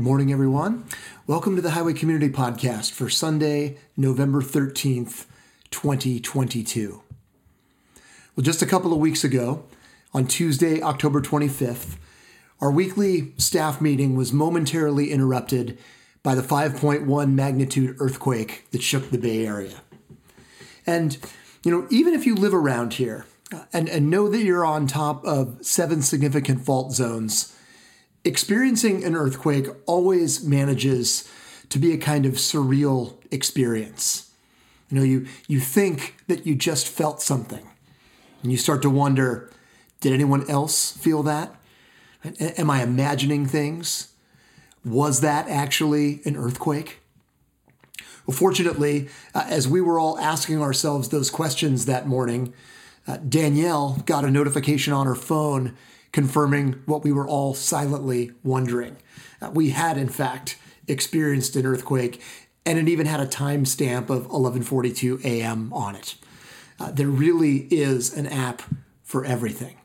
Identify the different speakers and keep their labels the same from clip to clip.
Speaker 1: Good morning, everyone. Welcome to the Highway Community Podcast for Sunday, November 13th, 2022. Well, just a couple of weeks ago, on Tuesday, October 25th, our weekly staff meeting was momentarily interrupted by the 5.1 magnitude earthquake that shook the Bay Area. And, you know, even if you live around here uh, and, and know that you're on top of seven significant fault zones, experiencing an earthquake always manages to be a kind of surreal experience. You know, you, you think that you just felt something, and you start to wonder did anyone else feel that? Am I imagining things? Was that actually an earthquake? Well, fortunately, uh, as we were all asking ourselves those questions that morning, uh, Danielle got a notification on her phone confirming what we were all silently wondering. Uh, we had, in fact, experienced an earthquake, and it even had a timestamp of 11:42 a.m. on it. Uh, there really is an app for everything.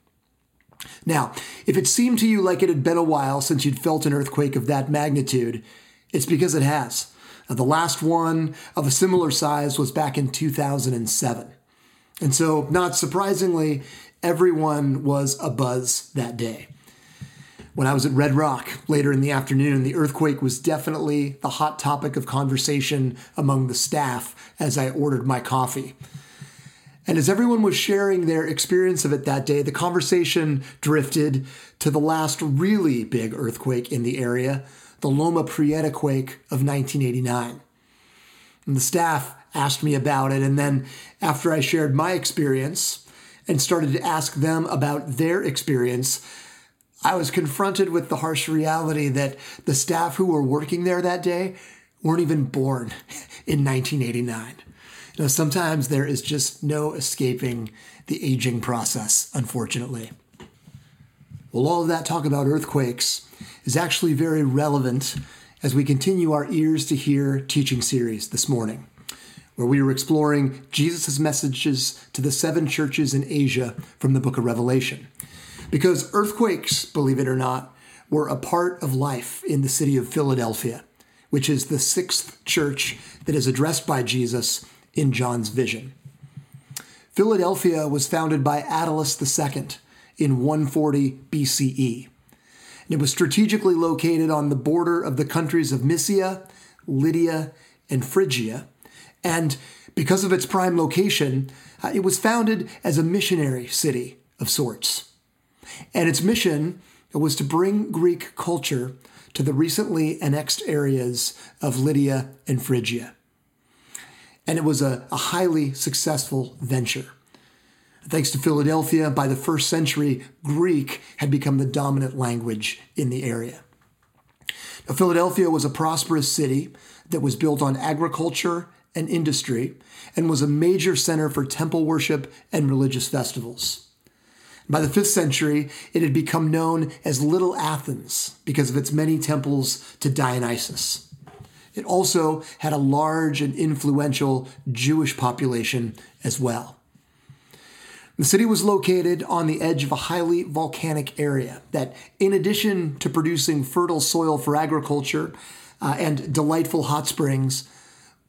Speaker 1: Now, if it seemed to you like it had been a while since you'd felt an earthquake of that magnitude, it's because it has. Uh, the last one of a similar size was back in 2007. And so, not surprisingly, everyone was abuzz that day. When I was at Red Rock later in the afternoon, the earthquake was definitely the hot topic of conversation among the staff as I ordered my coffee. And as everyone was sharing their experience of it that day, the conversation drifted to the last really big earthquake in the area, the Loma Prieta quake of 1989. And the staff asked me about it, and then after I shared my experience, and started to ask them about their experience, I was confronted with the harsh reality that the staff who were working there that day weren't even born in 1989. You know, sometimes there is just no escaping the aging process, unfortunately. Well, all of that talk about earthquakes is actually very relevant as we continue our Ears to Hear teaching series this morning where we are exploring Jesus' messages to the seven churches in Asia from the book of Revelation. Because earthquakes, believe it or not, were a part of life in the city of Philadelphia, which is the sixth church that is addressed by Jesus in John's vision. Philadelphia was founded by Attalus II in 140 BCE. And it was strategically located on the border of the countries of Mysia, Lydia, and Phrygia, and because of its prime location, uh, it was founded as a missionary city of sorts. And its mission was to bring Greek culture to the recently annexed areas of Lydia and Phrygia. And it was a, a highly successful venture. Thanks to Philadelphia, by the first century, Greek had become the dominant language in the area. Now, Philadelphia was a prosperous city that was built on agriculture and industry and was a major center for temple worship and religious festivals. By the 5th century, it had become known as Little Athens because of its many temples to Dionysus. It also had a large and influential Jewish population as well. The city was located on the edge of a highly volcanic area that, in addition to producing fertile soil for agriculture uh, and delightful hot springs,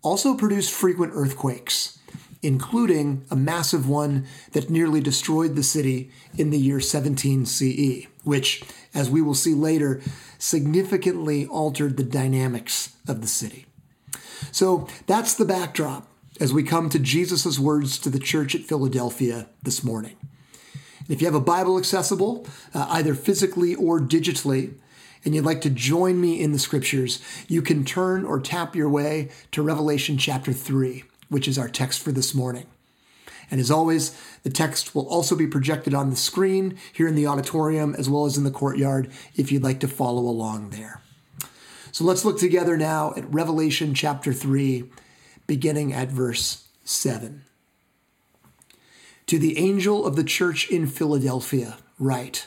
Speaker 1: also produced frequent earthquakes, including a massive one that nearly destroyed the city in the year 17 CE, which, as we will see later, significantly altered the dynamics of the city. So that's the backdrop as we come to Jesus' words to the church at Philadelphia this morning. If you have a Bible accessible, uh, either physically or digitally, and you'd like to join me in the scriptures, you can turn or tap your way to Revelation chapter 3, which is our text for this morning. And as always, the text will also be projected on the screen here in the auditorium as well as in the courtyard if you'd like to follow along there. So let's look together now at Revelation chapter 3, beginning at verse 7. To the angel of the church in Philadelphia, write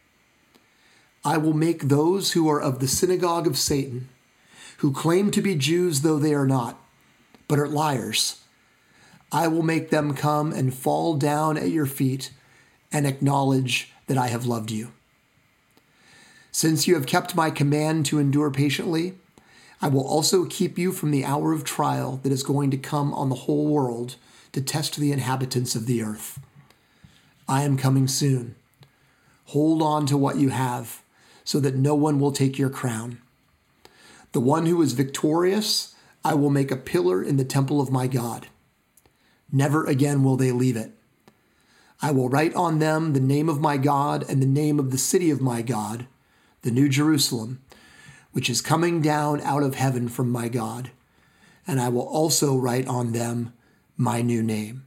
Speaker 1: I will make those who are of the synagogue of Satan, who claim to be Jews though they are not, but are liars, I will make them come and fall down at your feet and acknowledge that I have loved you. Since you have kept my command to endure patiently, I will also keep you from the hour of trial that is going to come on the whole world to test the inhabitants of the earth. I am coming soon. Hold on to what you have, so that no one will take your crown. The one who is victorious, I will make a pillar in the temple of my God. Never again will they leave it. I will write on them the name of my God and the name of the city of my God, the New Jerusalem, which is coming down out of heaven from my God. And I will also write on them my new name.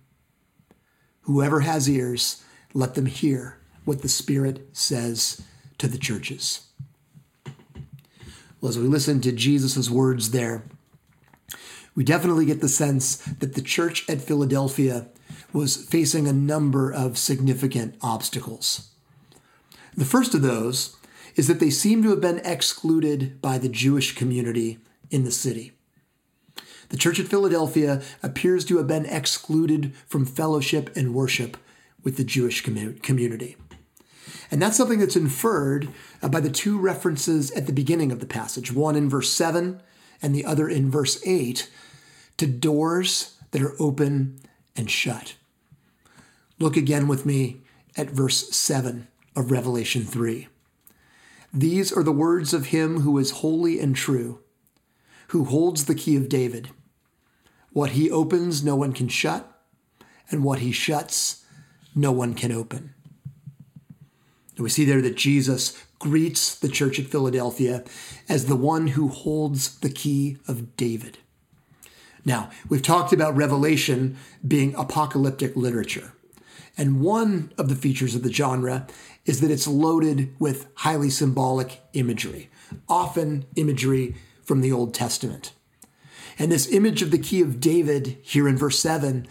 Speaker 1: Whoever has ears, let them hear what the Spirit says to the churches. Well, as we listen to Jesus' words there, we definitely get the sense that the church at Philadelphia was facing a number of significant obstacles. The first of those is that they seem to have been excluded by the Jewish community in the city. The church at Philadelphia appears to have been excluded from fellowship and worship with the Jewish community. And that's something that's inferred uh, by the two references at the beginning of the passage, one in verse 7 and the other in verse 8, to doors that are open and shut. Look again with me at verse 7 of Revelation 3. These are the words of him who is holy and true, who holds the key of David. What he opens, no one can shut, and what he shuts, no one can open. We see there that Jesus greets the church at Philadelphia as the one who holds the key of David. Now, we've talked about Revelation being apocalyptic literature. And one of the features of the genre is that it's loaded with highly symbolic imagery, often imagery from the Old Testament. And this image of the key of David here in verse 7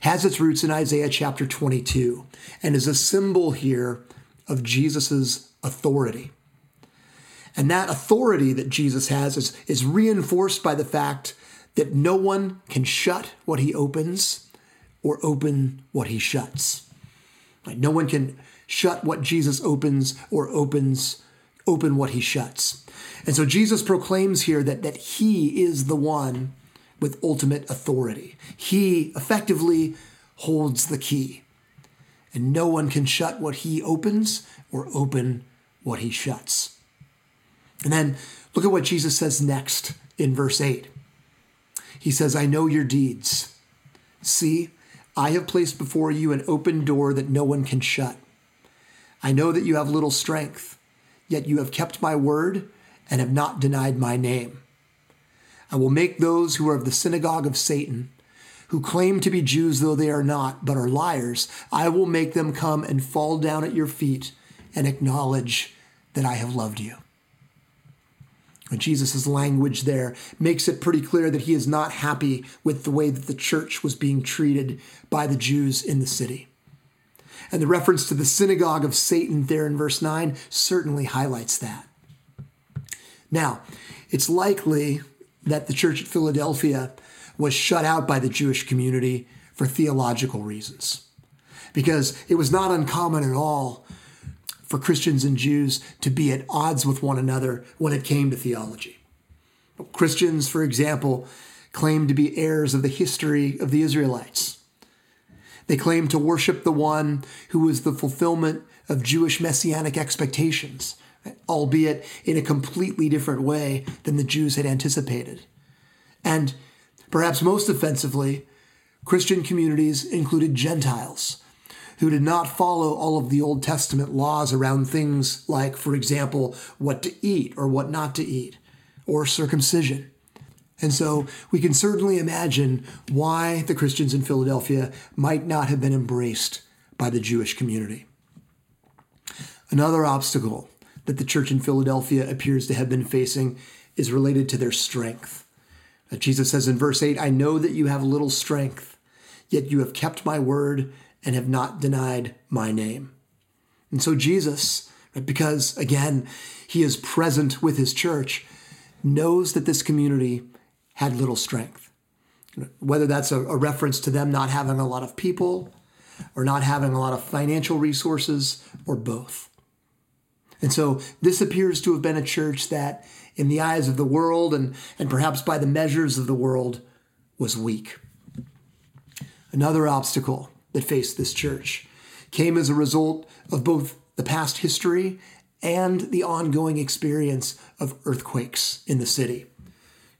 Speaker 1: has its roots in Isaiah chapter 22 and is a symbol here of Jesus' authority. And that authority that Jesus has is, is reinforced by the fact that no one can shut what he opens or open what he shuts. Like no one can shut what Jesus opens or opens open what he shuts. And so Jesus proclaims here that, that he is the one with ultimate authority. He effectively holds the key. And no one can shut what he opens or open what he shuts. And then look at what Jesus says next in verse 8. He says, I know your deeds. See, I have placed before you an open door that no one can shut. I know that you have little strength, yet you have kept my word and have not denied my name. I will make those who are of the synagogue of Satan, who claim to be Jews though they are not, but are liars, I will make them come and fall down at your feet and acknowledge that I have loved you. Jesus' language there makes it pretty clear that he is not happy with the way that the church was being treated by the Jews in the city. And the reference to the synagogue of Satan there in verse 9 certainly highlights that. Now, it's likely that the church at Philadelphia was shut out by the Jewish community for theological reasons. Because it was not uncommon at all for Christians and Jews to be at odds with one another when it came to theology. Christians, for example, claimed to be heirs of the history of the Israelites. They claimed to worship the one who was the fulfillment of Jewish messianic expectations, albeit in a completely different way than the Jews had anticipated. And perhaps most offensively, Christian communities included Gentiles who did not follow all of the Old Testament laws around things like, for example, what to eat or what not to eat, or circumcision. And so we can certainly imagine why the Christians in Philadelphia might not have been embraced by the Jewish community. Another obstacle that the church in Philadelphia appears to have been facing is related to their strength. Jesus says in verse 8, I know that you have little strength, yet you have kept my word and have not denied my name. And so Jesus, because again, he is present with his church, knows that this community had little strength. Whether that's a, a reference to them not having a lot of people, or not having a lot of financial resources, or both. And so this appears to have been a church that, in the eyes of the world and, and perhaps by the measures of the world, was weak. Another obstacle that faced this church came as a result of both the past history and the ongoing experience of earthquakes in the city,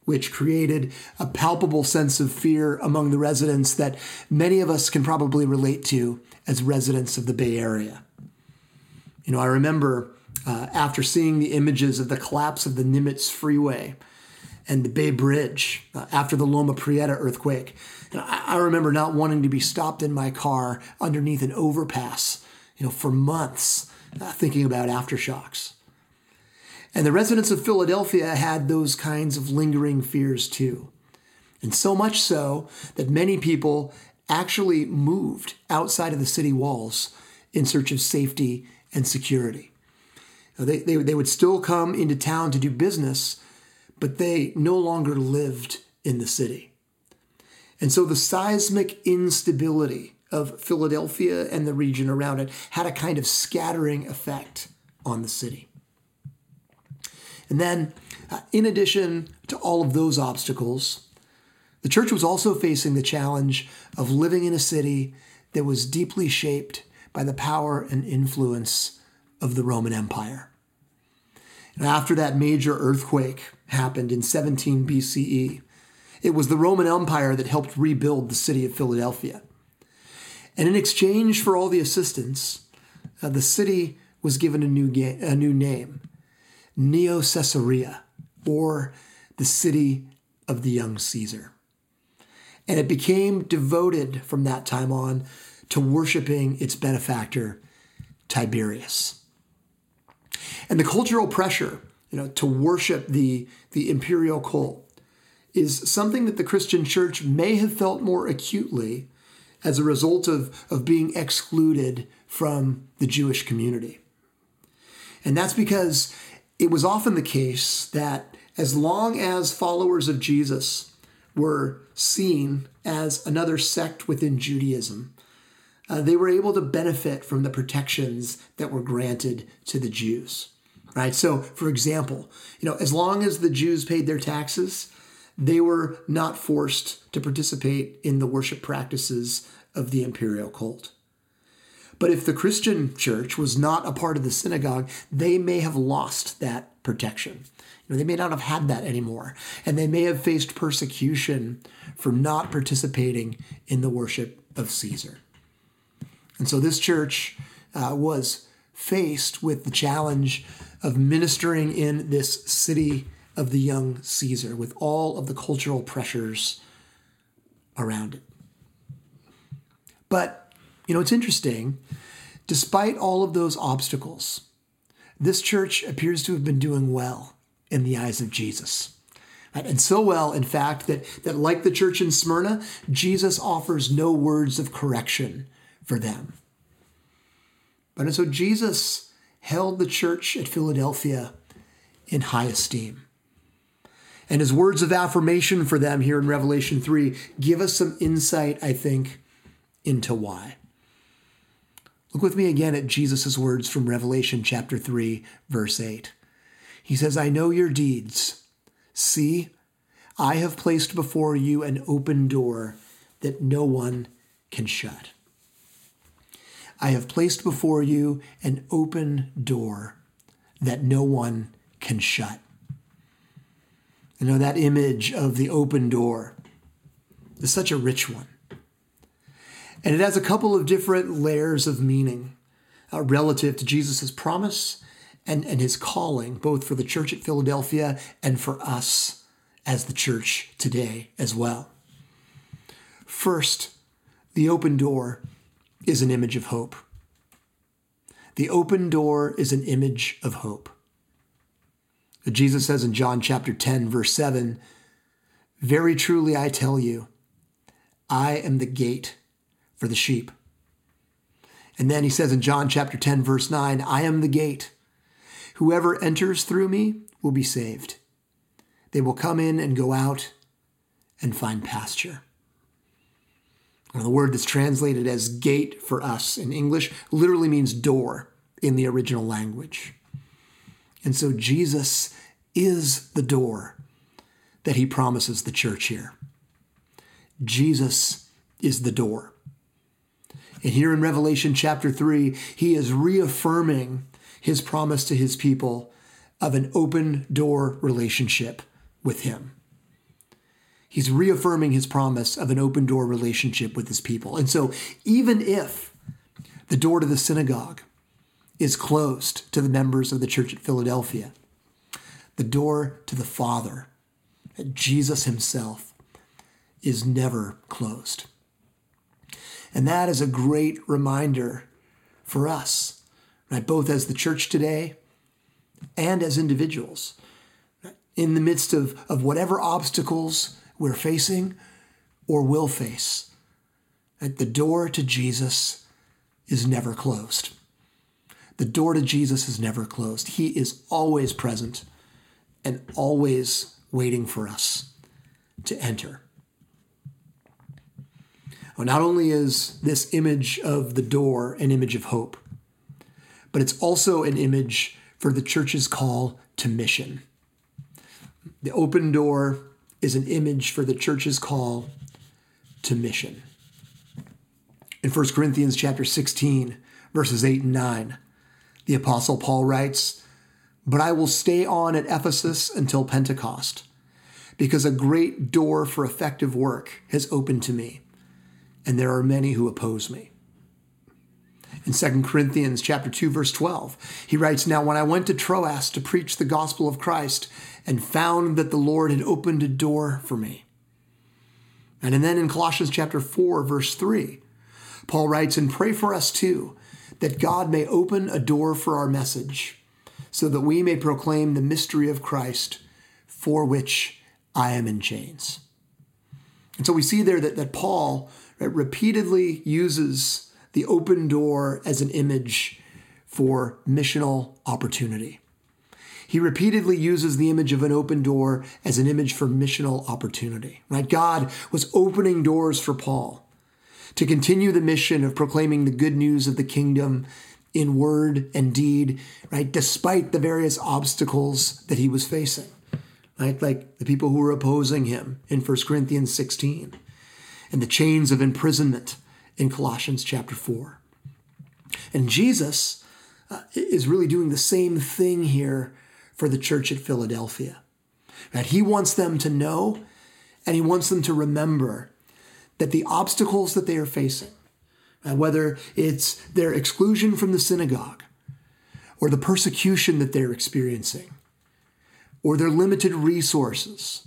Speaker 1: which created a palpable sense of fear among the residents that many of us can probably relate to as residents of the Bay Area. You know, I remember uh, after seeing the images of the collapse of the Nimitz Freeway and the Bay Bridge uh, after the Loma Prieta earthquake. And I, I remember not wanting to be stopped in my car underneath an overpass, you know, for months, uh, thinking about aftershocks. And the residents of Philadelphia had those kinds of lingering fears too. And so much so that many people actually moved outside of the city walls in search of safety and security. They, they, they would still come into town to do business, but they no longer lived in the city. And so the seismic instability of Philadelphia and the region around it had a kind of scattering effect on the city. And then, uh, in addition to all of those obstacles, the church was also facing the challenge of living in a city that was deeply shaped by the power and influence of the Roman Empire. And after that major earthquake happened in 17 BCE, it was the Roman Empire that helped rebuild the city of Philadelphia. And in exchange for all the assistance, uh, the city was given a new, ga- a new name, Neo Caesarea, or the city of the young Caesar. And it became devoted from that time on to worshiping its benefactor, Tiberius. And the cultural pressure, you know, to worship the, the imperial cult is something that the Christian church may have felt more acutely as a result of, of being excluded from the Jewish community. And that's because it was often the case that as long as followers of Jesus were seen as another sect within Judaism, uh, they were able to benefit from the protections that were granted to the Jews. Right? So, for example, you know, as long as the Jews paid their taxes, they were not forced to participate in the worship practices of the imperial cult. But if the Christian church was not a part of the synagogue, they may have lost that protection. You know, they may not have had that anymore, and they may have faced persecution for not participating in the worship of Caesar. And so this church uh, was faced with the challenge of ministering in this city of the young Caesar with all of the cultural pressures around it. But, you know, it's interesting. Despite all of those obstacles, this church appears to have been doing well in the eyes of Jesus. And so well, in fact, that, that like the church in Smyrna, Jesus offers no words of correction for them. But and so Jesus held the church at Philadelphia in high esteem. And his words of affirmation for them here in Revelation 3 give us some insight, I think, into why. Look with me again at Jesus' words from Revelation chapter 3, verse 8. He says, I know your deeds. See, I have placed before you an open door that no one can shut. I have placed before you an open door that no one can shut. You know, that image of the open door is such a rich one. And it has a couple of different layers of meaning uh, relative to Jesus' promise and, and his calling, both for the church at Philadelphia and for us as the church today as well. First, the open door is an image of hope. The open door is an image of hope. Jesus says in John chapter 10, verse 7, Very truly I tell you, I am the gate for the sheep. And then he says in John chapter 10, verse 9, I am the gate. Whoever enters through me will be saved. They will come in and go out and find pasture. The word that's translated as gate for us in English literally means door in the original language. And so Jesus is the door that he promises the church here. Jesus is the door. And here in Revelation chapter 3, he is reaffirming his promise to his people of an open door relationship with him. He's reaffirming his promise of an open door relationship with his people. And so, even if the door to the synagogue is closed to the members of the church at Philadelphia, the door to the Father, Jesus himself, is never closed. And that is a great reminder for us, right? Both as the church today and as individuals. In the midst of, of whatever obstacles we're facing or will face, That the door to Jesus is never closed. The door to Jesus is never closed. He is always present and always waiting for us to enter. Well, not only is this image of the door an image of hope, but it's also an image for the church's call to mission. The open door is an image for the church's call to mission. In 1 Corinthians chapter 16, verses 8 and 9, the apostle Paul writes, "But I will stay on at Ephesus until Pentecost, because a great door for effective work has opened to me." and there are many who oppose me. In 2 Corinthians chapter 2 verse 12, he writes, "Now when I went to Troas to preach the gospel of Christ and found that the Lord had opened a door for me." And then in Colossians chapter 4 verse 3, Paul writes, "And pray for us too, that God may open a door for our message, so that we may proclaim the mystery of Christ, for which I am in chains." And so we see there that, that Paul repeatedly uses the open door as an image for missional opportunity. He repeatedly uses the image of an open door as an image for missional opportunity. Right? God was opening doors for Paul to continue the mission of proclaiming the good news of the kingdom in word and deed, right? Despite the various obstacles that he was facing. Right? Like the people who were opposing him in 1 Corinthians 16 and the chains of imprisonment in Colossians chapter 4. And Jesus uh, is really doing the same thing here for the church at Philadelphia. That he wants them to know and he wants them to remember that the obstacles that they are facing, uh, whether it's their exclusion from the synagogue or the persecution that they're experiencing or their limited resources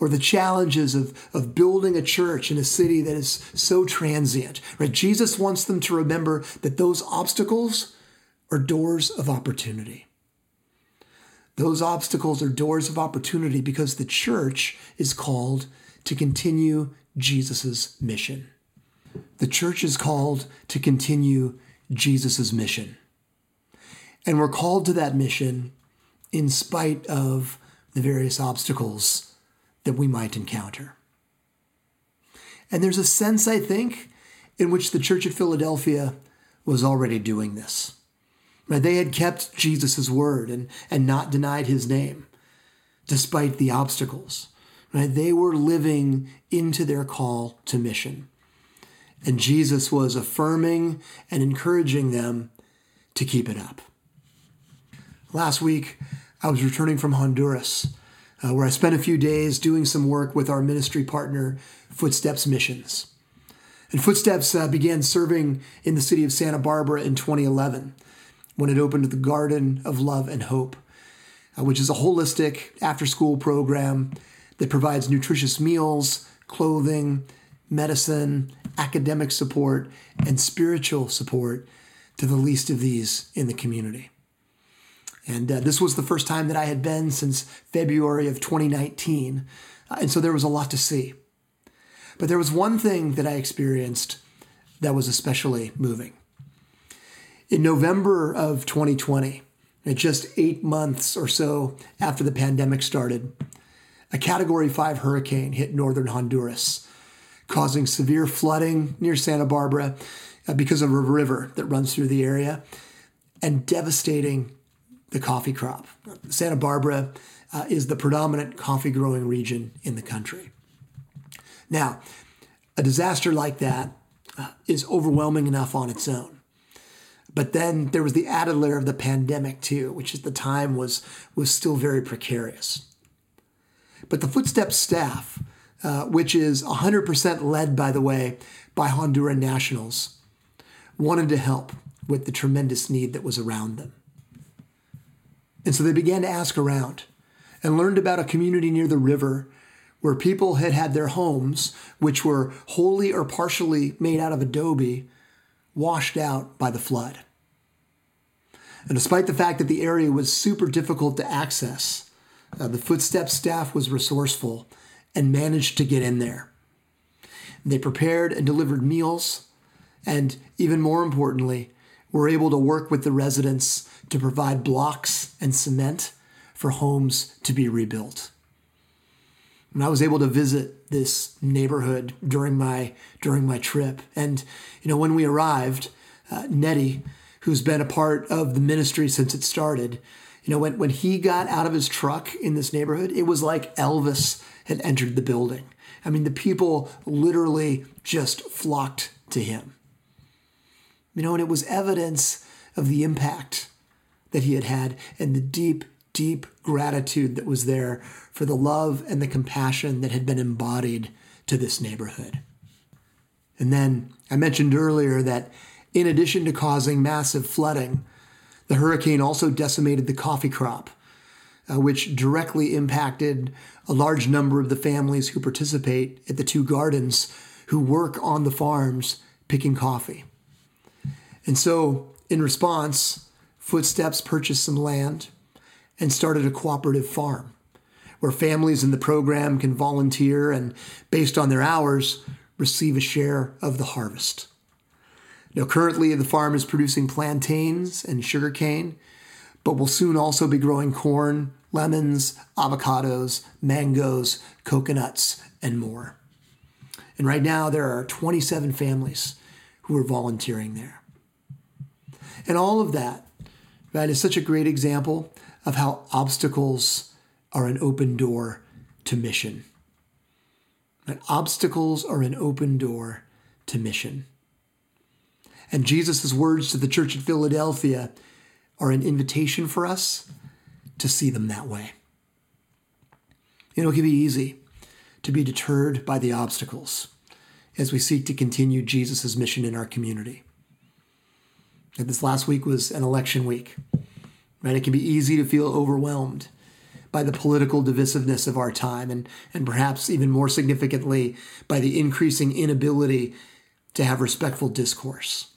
Speaker 1: or the challenges of, of building a church in a city that is so transient. Right? Jesus wants them to remember that those obstacles are doors of opportunity. Those obstacles are doors of opportunity because the church is called to continue Jesus' mission. The church is called to continue Jesus' mission. And we're called to that mission in spite of the various obstacles that we might encounter. And there's a sense, I think, in which the church at Philadelphia was already doing this. They had kept Jesus' word and, and not denied his name, despite the obstacles. Right? They were living into their call to mission. And Jesus was affirming and encouraging them to keep it up. Last week, I was returning from Honduras uh, where I spent a few days doing some work with our ministry partner, Footsteps Missions. And Footsteps uh, began serving in the city of Santa Barbara in 2011 when it opened the Garden of Love and Hope, uh, which is a holistic after school program that provides nutritious meals, clothing, medicine, academic support, and spiritual support to the least of these in the community. And uh, this was the first time that I had been since February of 2019. Uh, and so there was a lot to see. But there was one thing that I experienced that was especially moving. In November of 2020, at just eight months or so after the pandemic started, a Category 5 hurricane hit northern Honduras, causing severe flooding near Santa Barbara uh, because of a river that runs through the area and devastating the coffee crop. Santa Barbara uh, is the predominant coffee growing region in the country. Now, a disaster like that uh, is overwhelming enough on its own. But then there was the added layer of the pandemic too, which at the time was was still very precarious. But the Footsteps staff, uh, which is 100% led, by the way, by Honduran nationals, wanted to help with the tremendous need that was around them. And so they began to ask around and learned about a community near the river where people had had their homes, which were wholly or partially made out of adobe, washed out by the flood. And despite the fact that the area was super difficult to access, uh, the Footsteps staff was resourceful and managed to get in there. They prepared and delivered meals, and even more importantly, were able to work with the residents to provide blocks and cement for homes to be rebuilt. And I was able to visit this neighborhood during my during my trip, and you know when we arrived, uh, Nettie, who's been a part of the ministry since it started, you know when when he got out of his truck in this neighborhood, it was like Elvis had entered the building. I mean, the people literally just flocked to him. You know, and it was evidence of the impact that he had had and the deep, deep gratitude that was there for the love and the compassion that had been embodied to this neighborhood. And then I mentioned earlier that in addition to causing massive flooding, the hurricane also decimated the coffee crop, uh, which directly impacted a large number of the families who participate at the two gardens who work on the farms picking coffee. And so, in response, Footsteps purchased some land and started a cooperative farm where families in the program can volunteer and, based on their hours, receive a share of the harvest. Now, currently, the farm is producing plantains and sugarcane, but will soon also be growing corn, lemons, avocados, mangoes, coconuts, and more. And right now, there are 27 families who are volunteering there. And all of that, right, is such a great example of how obstacles are an open door to mission. That obstacles are an open door to mission. And Jesus' words to the church at Philadelphia are an invitation for us to see them that way. You know, it can be easy to be deterred by the obstacles as we seek to continue Jesus' mission in our community. This last week was an election week, right? It can be easy to feel overwhelmed by the political divisiveness of our time, and, and perhaps even more significantly, by the increasing inability to have respectful discourse.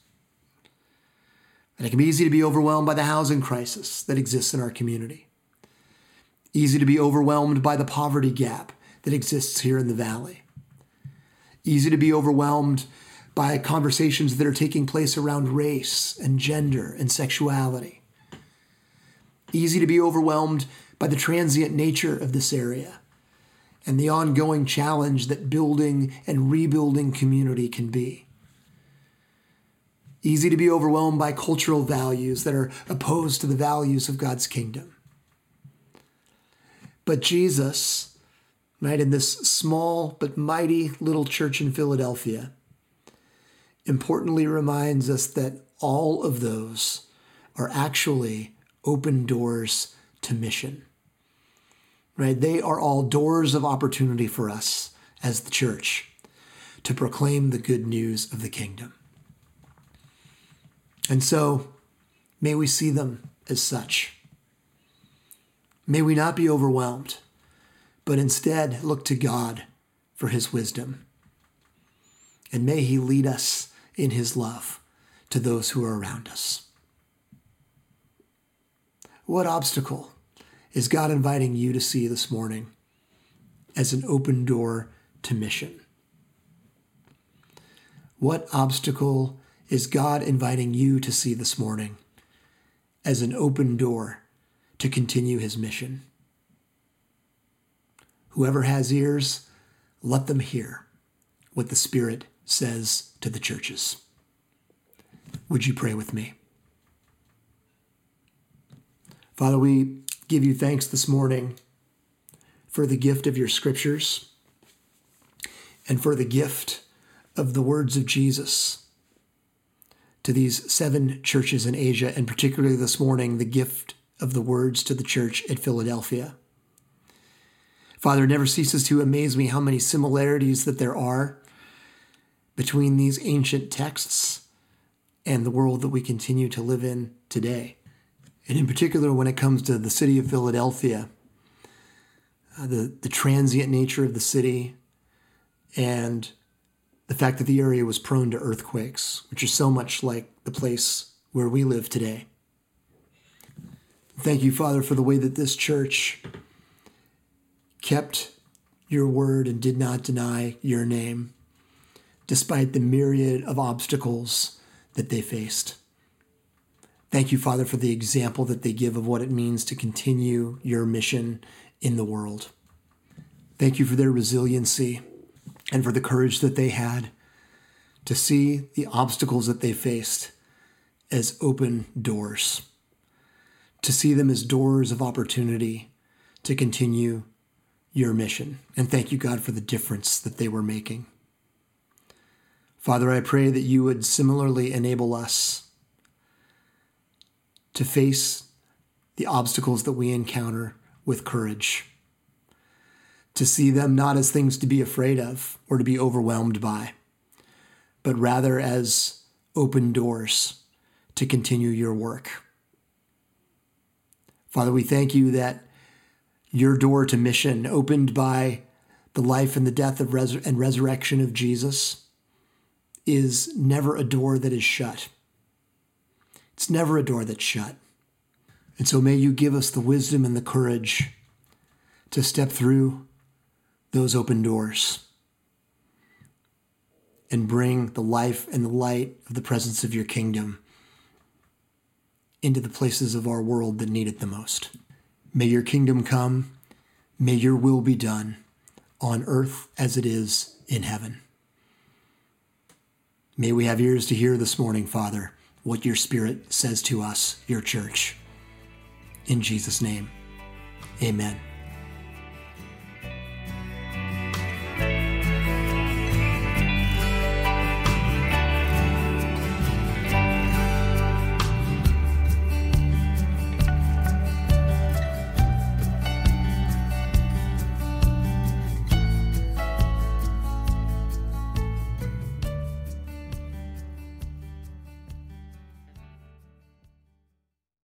Speaker 1: And it can be easy to be overwhelmed by the housing crisis that exists in our community. Easy to be overwhelmed by the poverty gap that exists here in the valley. Easy to be overwhelmed by conversations that are taking place around race and gender and sexuality. Easy to be overwhelmed by the transient nature of this area and the ongoing challenge that building and rebuilding community can be. Easy to be overwhelmed by cultural values that are opposed to the values of God's kingdom. But Jesus, right, in this small but mighty little church in Philadelphia, importantly reminds us that all of those are actually open doors to mission. Right? They are all doors of opportunity for us as the church to proclaim the good news of the kingdom. And so, may we see them as such. May we not be overwhelmed, but instead look to God for his wisdom. And may he lead us in his love to those who are around us. What obstacle is God inviting you to see this morning as an open door to mission? What obstacle is God inviting you to see this morning as an open door to continue his mission? Whoever has ears, let them hear what the Spirit says to the churches. Would you pray with me? Father, we give you thanks this morning for the gift of your scriptures and for the gift of the words of Jesus to these seven churches in Asia, and particularly this morning, the gift of the words to the church at Philadelphia. Father, it never ceases to amaze me how many similarities that there are between these ancient texts and the world that we continue to live in today. And in particular, when it comes to the city of Philadelphia, uh, the, the transient nature of the city and the fact that the area was prone to earthquakes, which is so much like the place where we live today. Thank you, Father, for the way that this church kept your word and did not deny your name, despite the myriad of obstacles that they faced. Thank you, Father, for the example that they give of what it means to continue your mission in the world. Thank you for their resiliency and for the courage that they had to see the obstacles that they faced as open doors, to see them as doors of opportunity to continue your mission. And thank you, God, for the difference that they were making. Father, I pray that you would similarly enable us to face the obstacles that we encounter with courage to see them not as things to be afraid of or to be overwhelmed by, but rather as open doors to continue your work. Father, we thank you that your door to mission, opened by the life and the death of and resurrection of Jesus, is never a door that is shut. It's never a door that's shut. And so may you give us the wisdom and the courage to step through those open doors and bring the life and the light of the presence of your kingdom into the places of our world that need it the most. May your kingdom come. May your will be done on earth as it is in heaven. May we have ears to hear this morning, Father, what your Spirit says to us, your church. In Jesus' name, amen.